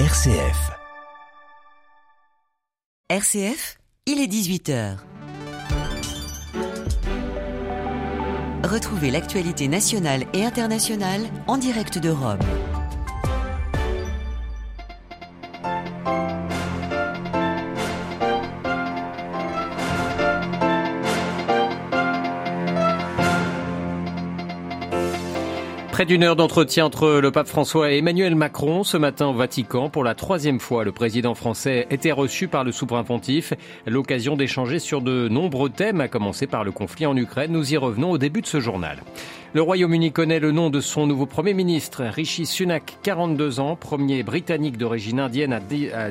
RCF. RCF, il est 18h. Retrouvez l'actualité nationale et internationale en direct de Rome. Près d'une heure d'entretien entre le pape François et Emmanuel Macron ce matin au Vatican. Pour la troisième fois, le président français était reçu par le souverain pontife. L'occasion d'échanger sur de nombreux thèmes, à commencer par le conflit en Ukraine. Nous y revenons au début de ce journal. Le Royaume-Uni connaît le nom de son nouveau Premier ministre, Rishi Sunak, 42 ans, premier britannique d'origine indienne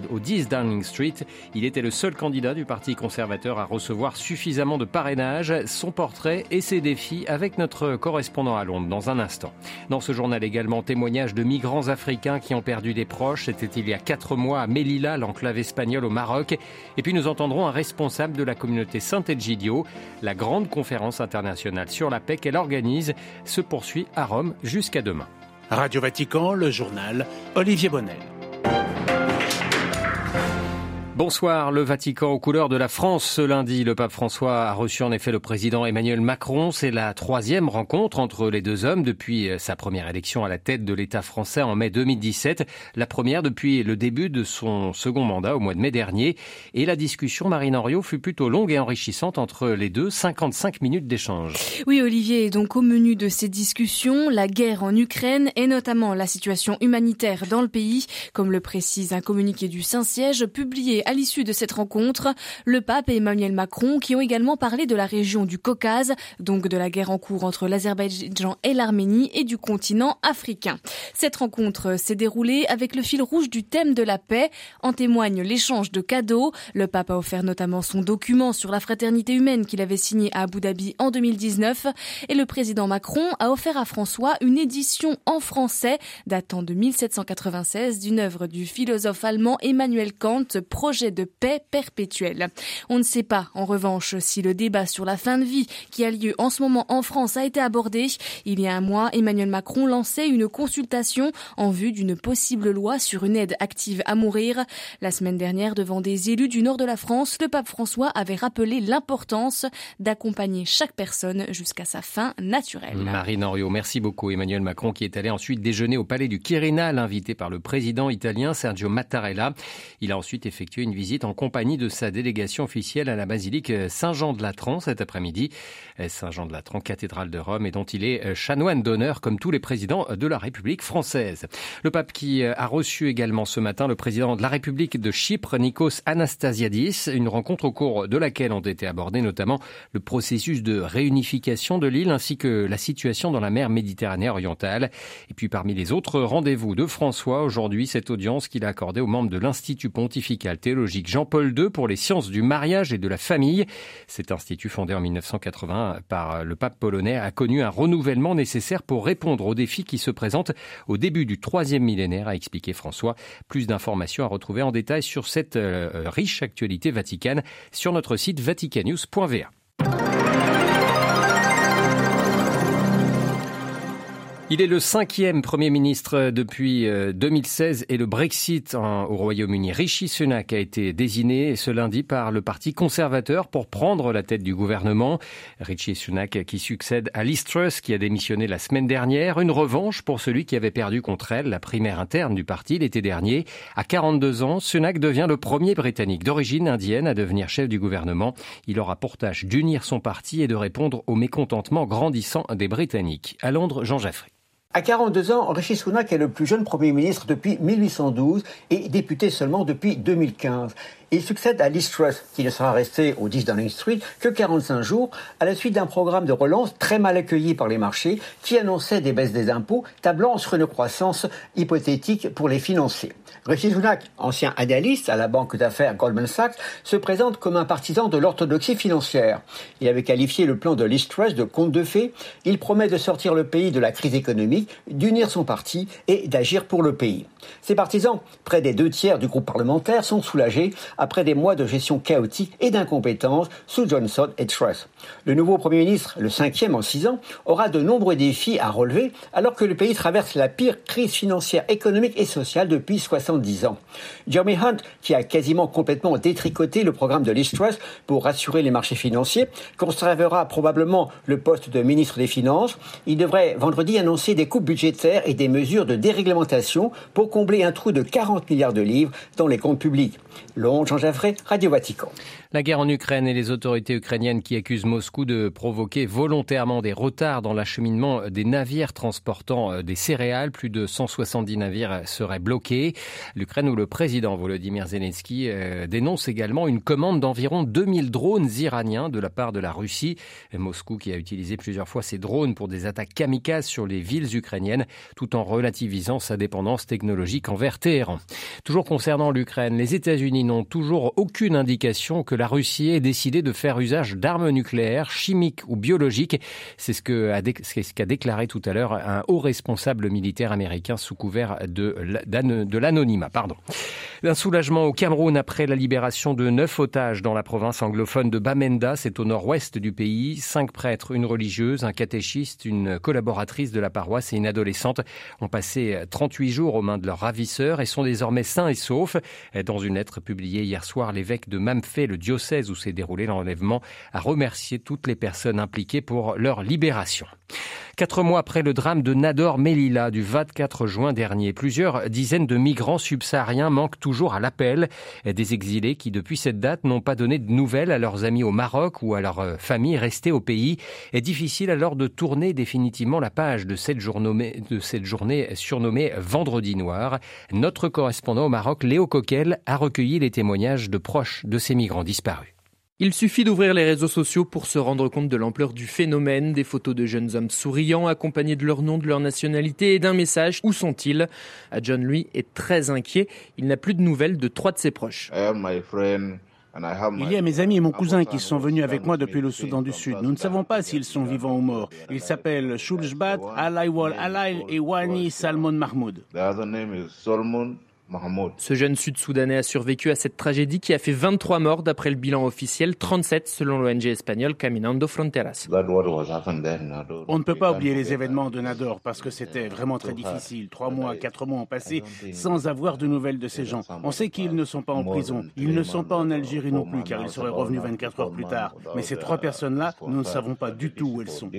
au 10 Downing Street. Il était le seul candidat du Parti conservateur à recevoir suffisamment de parrainage. Son portrait et ses défis avec notre correspondant à Londres dans un instant. Dans ce journal également, témoignages de migrants africains qui ont perdu des proches. C'était il y a quatre mois à Melilla, l'enclave espagnole au Maroc. Et puis nous entendrons un responsable de la communauté Saint-Egidio. La grande conférence internationale sur la paix qu'elle organise se poursuit à Rome jusqu'à demain. Radio Vatican, le journal Olivier Bonnel. Bonsoir, le Vatican aux couleurs de la France. Ce lundi, le pape François a reçu en effet le président Emmanuel Macron. C'est la troisième rencontre entre les deux hommes depuis sa première élection à la tête de l'État français en mai 2017. La première depuis le début de son second mandat au mois de mai dernier. Et la discussion, Marine Henriot, fut plutôt longue et enrichissante entre les deux. 55 minutes d'échange. Oui, Olivier, donc au menu de ces discussions, la guerre en Ukraine et notamment la situation humanitaire dans le pays, comme le précise un communiqué du Saint-Siège publié à l'issue de cette rencontre, le pape et Emmanuel Macron qui ont également parlé de la région du Caucase, donc de la guerre en cours entre l'Azerbaïdjan et l'Arménie et du continent africain. Cette rencontre s'est déroulée avec le fil rouge du thème de la paix. En témoigne l'échange de cadeaux. Le pape a offert notamment son document sur la fraternité humaine qu'il avait signé à Abu Dhabi en 2019 et le président Macron a offert à François une édition en français datant de 1796 d'une œuvre du philosophe allemand Emmanuel Kant, projet de paix perpétuelle. On ne sait pas, en revanche, si le débat sur la fin de vie qui a lieu en ce moment en France a été abordé. Il y a un mois, Emmanuel Macron lançait une consultation en vue d'une possible loi sur une aide active à mourir. La semaine dernière, devant des élus du nord de la France, le pape François avait rappelé l'importance d'accompagner chaque personne jusqu'à sa fin naturelle. Marine Henriot, merci beaucoup. Emmanuel Macron qui est allé ensuite déjeuner au palais du Quirinal, invité par le président italien Sergio Mattarella. Il a ensuite effectué une visite en compagnie de sa délégation officielle à la basilique Saint-Jean de Latran cet après-midi. Saint-Jean de Latran, cathédrale de Rome, et dont il est chanoine d'honneur comme tous les présidents de la République française. Le pape qui a reçu également ce matin le président de la République de Chypre, Nikos Anastasiadis, une rencontre au cours de laquelle ont été abordés notamment le processus de réunification de l'île ainsi que la situation dans la mer Méditerranée orientale. Et puis parmi les autres rendez-vous de François, aujourd'hui cette audience qu'il a accordée aux membres de l'Institut pontifical Jean-Paul II pour les sciences du mariage et de la famille. Cet institut fondé en 1980 par le pape polonais a connu un renouvellement nécessaire pour répondre aux défis qui se présentent au début du troisième millénaire, a expliqué François. Plus d'informations à retrouver en détail sur cette riche actualité vaticane sur notre site vaticannews.va. Il est le cinquième Premier ministre depuis 2016 et le Brexit au Royaume-Uni. Rishi Sunak a été désigné ce lundi par le Parti conservateur pour prendre la tête du gouvernement. Rishi Sunak qui succède à Liz Truss qui a démissionné la semaine dernière. Une revanche pour celui qui avait perdu contre elle la primaire interne du parti l'été dernier. À 42 ans, Sunak devient le premier Britannique d'origine indienne à devenir chef du gouvernement. Il aura pour tâche d'unir son parti et de répondre au mécontentement grandissant des Britanniques. À Londres, Jean Jaffrey. À 42 ans, Rishi Sunak est le plus jeune Premier ministre depuis 1812 et député seulement depuis 2015. Il succède à Liz Truss, qui ne sera resté au 10 Downing Street que 45 jours, à la suite d'un programme de relance très mal accueilli par les marchés, qui annonçait des baisses des impôts, tablant sur une croissance hypothétique pour les financer. Rishi Sunak, ancien analyste à la banque d'affaires Goldman Sachs, se présente comme un partisan de l'orthodoxie financière. Il avait qualifié le plan de Liz Truss de conte de fées. Il promet de sortir le pays de la crise économique d'unir son parti et d'agir pour le pays. Ses partisans, près des deux tiers du groupe parlementaire, sont soulagés après des mois de gestion chaotique et d'incompétence sous Johnson et Truss. Le nouveau Premier ministre, le cinquième en six ans, aura de nombreux défis à relever alors que le pays traverse la pire crise financière, économique et sociale depuis 70 ans. Jeremy Hunt, qui a quasiment complètement détricoté le programme de Liz Truss pour rassurer les marchés financiers, conservera probablement le poste de ministre des Finances. Il devrait vendredi annoncer des coupes budgétaires et des mesures de déréglementation pour combler un trou de 40 milliards de livres dans les comptes publics. Londres, Jean Jaffré, Radio Vatican. La guerre en Ukraine et les autorités ukrainiennes qui accusent Moscou de provoquer volontairement des retards dans l'acheminement des navires transportant euh, des céréales. Plus de 170 navires seraient bloqués. L'Ukraine où le président Volodymyr Zelensky euh, dénonce également une commande d'environ 2000 drones iraniens de la part de la Russie. Moscou qui a utilisé plusieurs fois ces drones pour des attaques kamikazes sur les villes ukrainiennes tout en relativisant sa dépendance technologique envers Téhéran. Toujours concernant l'Ukraine, les États-Unis n'ont toujours aucune indication que la Russie ait décidé de faire usage d'armes nucléaires, chimiques ou biologiques. C'est ce qu'a déclaré tout à l'heure un haut responsable militaire américain sous couvert de, de l'anonymat. Pardon. Un soulagement au Cameroun après la libération de neuf otages dans la province anglophone de Bamenda, c'est au nord-ouest du pays. Cinq prêtres, une religieuse, un catéchiste, une collaboratrice de la paroisse et une adolescente ont passé 38 jours aux mains de leurs ravisseurs et sont désormais sains et saufs. Dans une lettre publiée hier soir, l'évêque de Mamfé, le diocèse où s'est déroulé l'enlèvement, a remercié toutes les personnes impliquées pour leur libération. Quatre mois après le drame de Nador Melilla du 24 juin dernier, plusieurs dizaines de migrants subsahariens manquent toujours à l'appel. Des exilés qui, depuis cette date, n'ont pas donné de nouvelles à leurs amis au Maroc ou à leurs familles restées au pays. Est difficile alors de tourner définitivement la page de de cette journée surnommée Vendredi Noir. Notre correspondant au Maroc, Léo Coquel, a recueilli les témoignages de proches de ces migrants disparus. Il suffit d'ouvrir les réseaux sociaux pour se rendre compte de l'ampleur du phénomène, des photos de jeunes hommes souriants accompagnés de leur nom, de leur nationalité et d'un message Où sont-ils? John, lui, est très inquiet. Il n'a plus de nouvelles de trois de ses proches. Il y a mes amis et mon cousin qui sont venus avec moi depuis le Soudan du Sud. Nous ne savons pas s'ils sont vivants ou morts. Ils s'appellent Shulshbat, Alaiwal Alail et Wani Salmon Mahmoud. Ce jeune sud-soudanais a survécu à cette tragédie qui a fait 23 morts d'après le bilan officiel, 37 selon l'ONG espagnole Caminando Fronteras. On ne peut pas oublier les événements de Nador parce que c'était vraiment très difficile. Trois mois, quatre mois ont passé sans avoir de nouvelles de ces gens. On sait qu'ils ne sont pas en prison. Ils ne sont pas en Algérie non plus car ils seraient revenus 24 heures plus tard. Mais ces trois personnes-là, nous ne savons pas du tout où elles sont.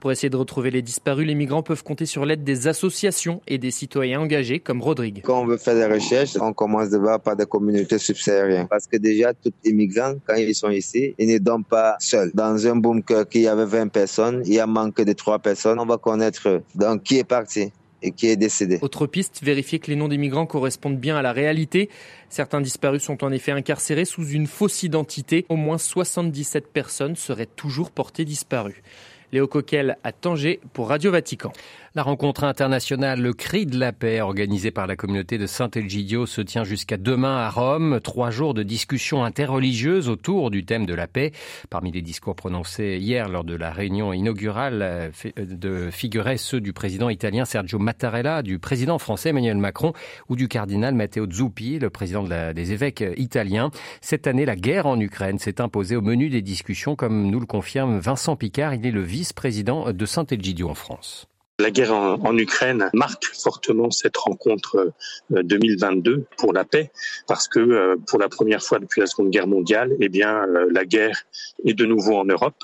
Pour essayer de retrouver les disparus, les migrants peuvent compter sur l'aide des associations et des citoyens engagés comme Rodrigue. Quand on veut faire des recherches, on commence d'abord par des communautés subsahariennes. Parce que déjà, tous les migrants, quand ils sont ici, ils ne dorment pas seuls. Dans un bunker qui avait 20 personnes, il y a manque de 3 personnes. On va connaître donc qui est parti et qui est décédé? Autre piste, vérifier que les noms des migrants correspondent bien à la réalité. Certains disparus sont en effet incarcérés sous une fausse identité. Au moins 77 personnes seraient toujours portées disparues. Léo Coquel à Tanger pour Radio Vatican. La rencontre internationale Le Cri de la paix, organisée par la communauté de Saint-Elgidio, se tient jusqu'à demain à Rome. Trois jours de discussions interreligieuses autour du thème de la paix. Parmi les discours prononcés hier lors de la réunion inaugurale, euh, de figuraient ceux du président italien Sergio Mattarella, du président français Emmanuel Macron ou du cardinal Matteo Zuppi, le président des évêques italiens. Cette année, la guerre en Ukraine s'est imposée au menu des discussions, comme nous le confirme Vincent Picard. Il est le vice-président de Saint-Elgidio en France. La guerre en, Ukraine marque fortement cette rencontre 2022 euh, pour la paix, parce que euh, pour la première fois depuis la Seconde Guerre mondiale, eh bien, euh, la guerre est de nouveau en Europe.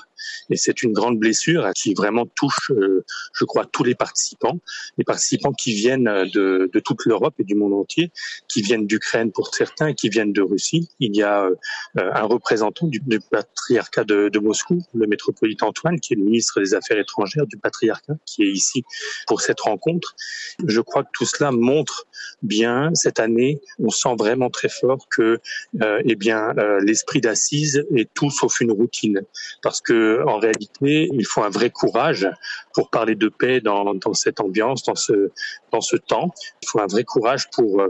Et c'est une grande blessure qui vraiment touche, je crois, tous les participants, les participants qui viennent de, toute l'Europe et du monde entier, qui viennent d'Ukraine pour certains qui viennent de Russie. Il y a un représentant du, patriarcat de, Moscou, le métropolitain Antoine, qui est le ministre des Affaires étrangères du patriarcat, qui est ici pour cette rencontre. Je crois que tout cela montre bien cette année, on sent vraiment très fort que euh, eh bien euh, l'esprit d'assise est tout sauf une routine parce que en réalité, il faut un vrai courage pour parler de paix dans, cette ambiance, dans ce, dans ce temps. Il faut un vrai courage pour euh,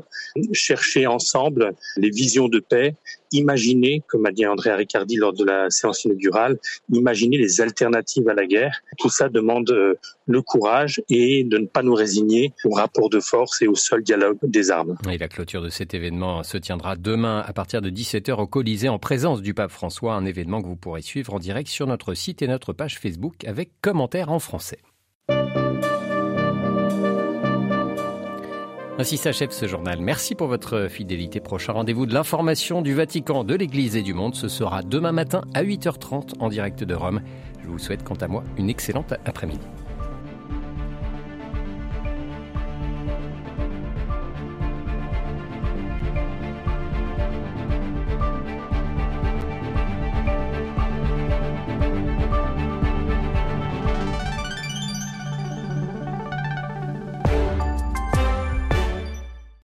chercher ensemble les visions de paix, imaginer, comme a dit André Riccardi lors de la séance inaugurale, imaginer les alternatives à la guerre. Tout ça demande euh, le courage et de ne pas nous résigner au rapport de force et au seul dialogue des armes. Et la clôture de cet événement se tiendra demain à partir de 17h au Colisée en présence du pape François, un événement que vous pourrez suivre en direct sur notre site et notre page Facebook avec commentaires en français. Ainsi s'achève ce journal. Merci pour votre fidélité. Prochain rendez-vous de l'information du Vatican, de l'Église et du monde. Ce sera demain matin à 8h30 en direct de Rome. Je vous souhaite quant à moi une excellente après-midi.